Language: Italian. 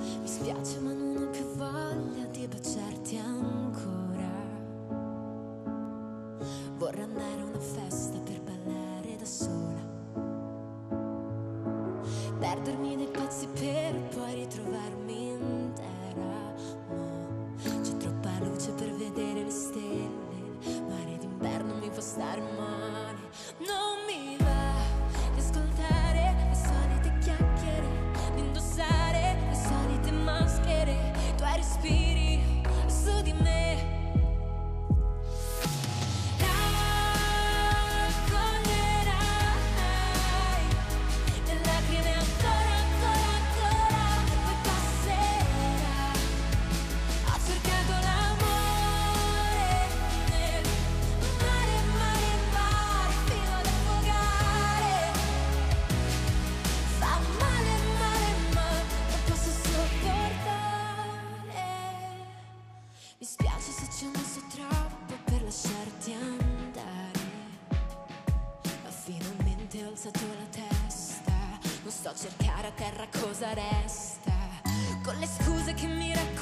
Mi spiace ma non ho più voglia di baciarti ancora. Vorrei andare a una festa per ballare da sola. Perdermi nei pazzi per poi ritrovarmi intera. Ma c'è troppa luce per vedere le stelle. Mare d'inverno mi fa star male. No! la testa. Non sto a cercare a terra cosa resta. Con le scuse che mi raccontano.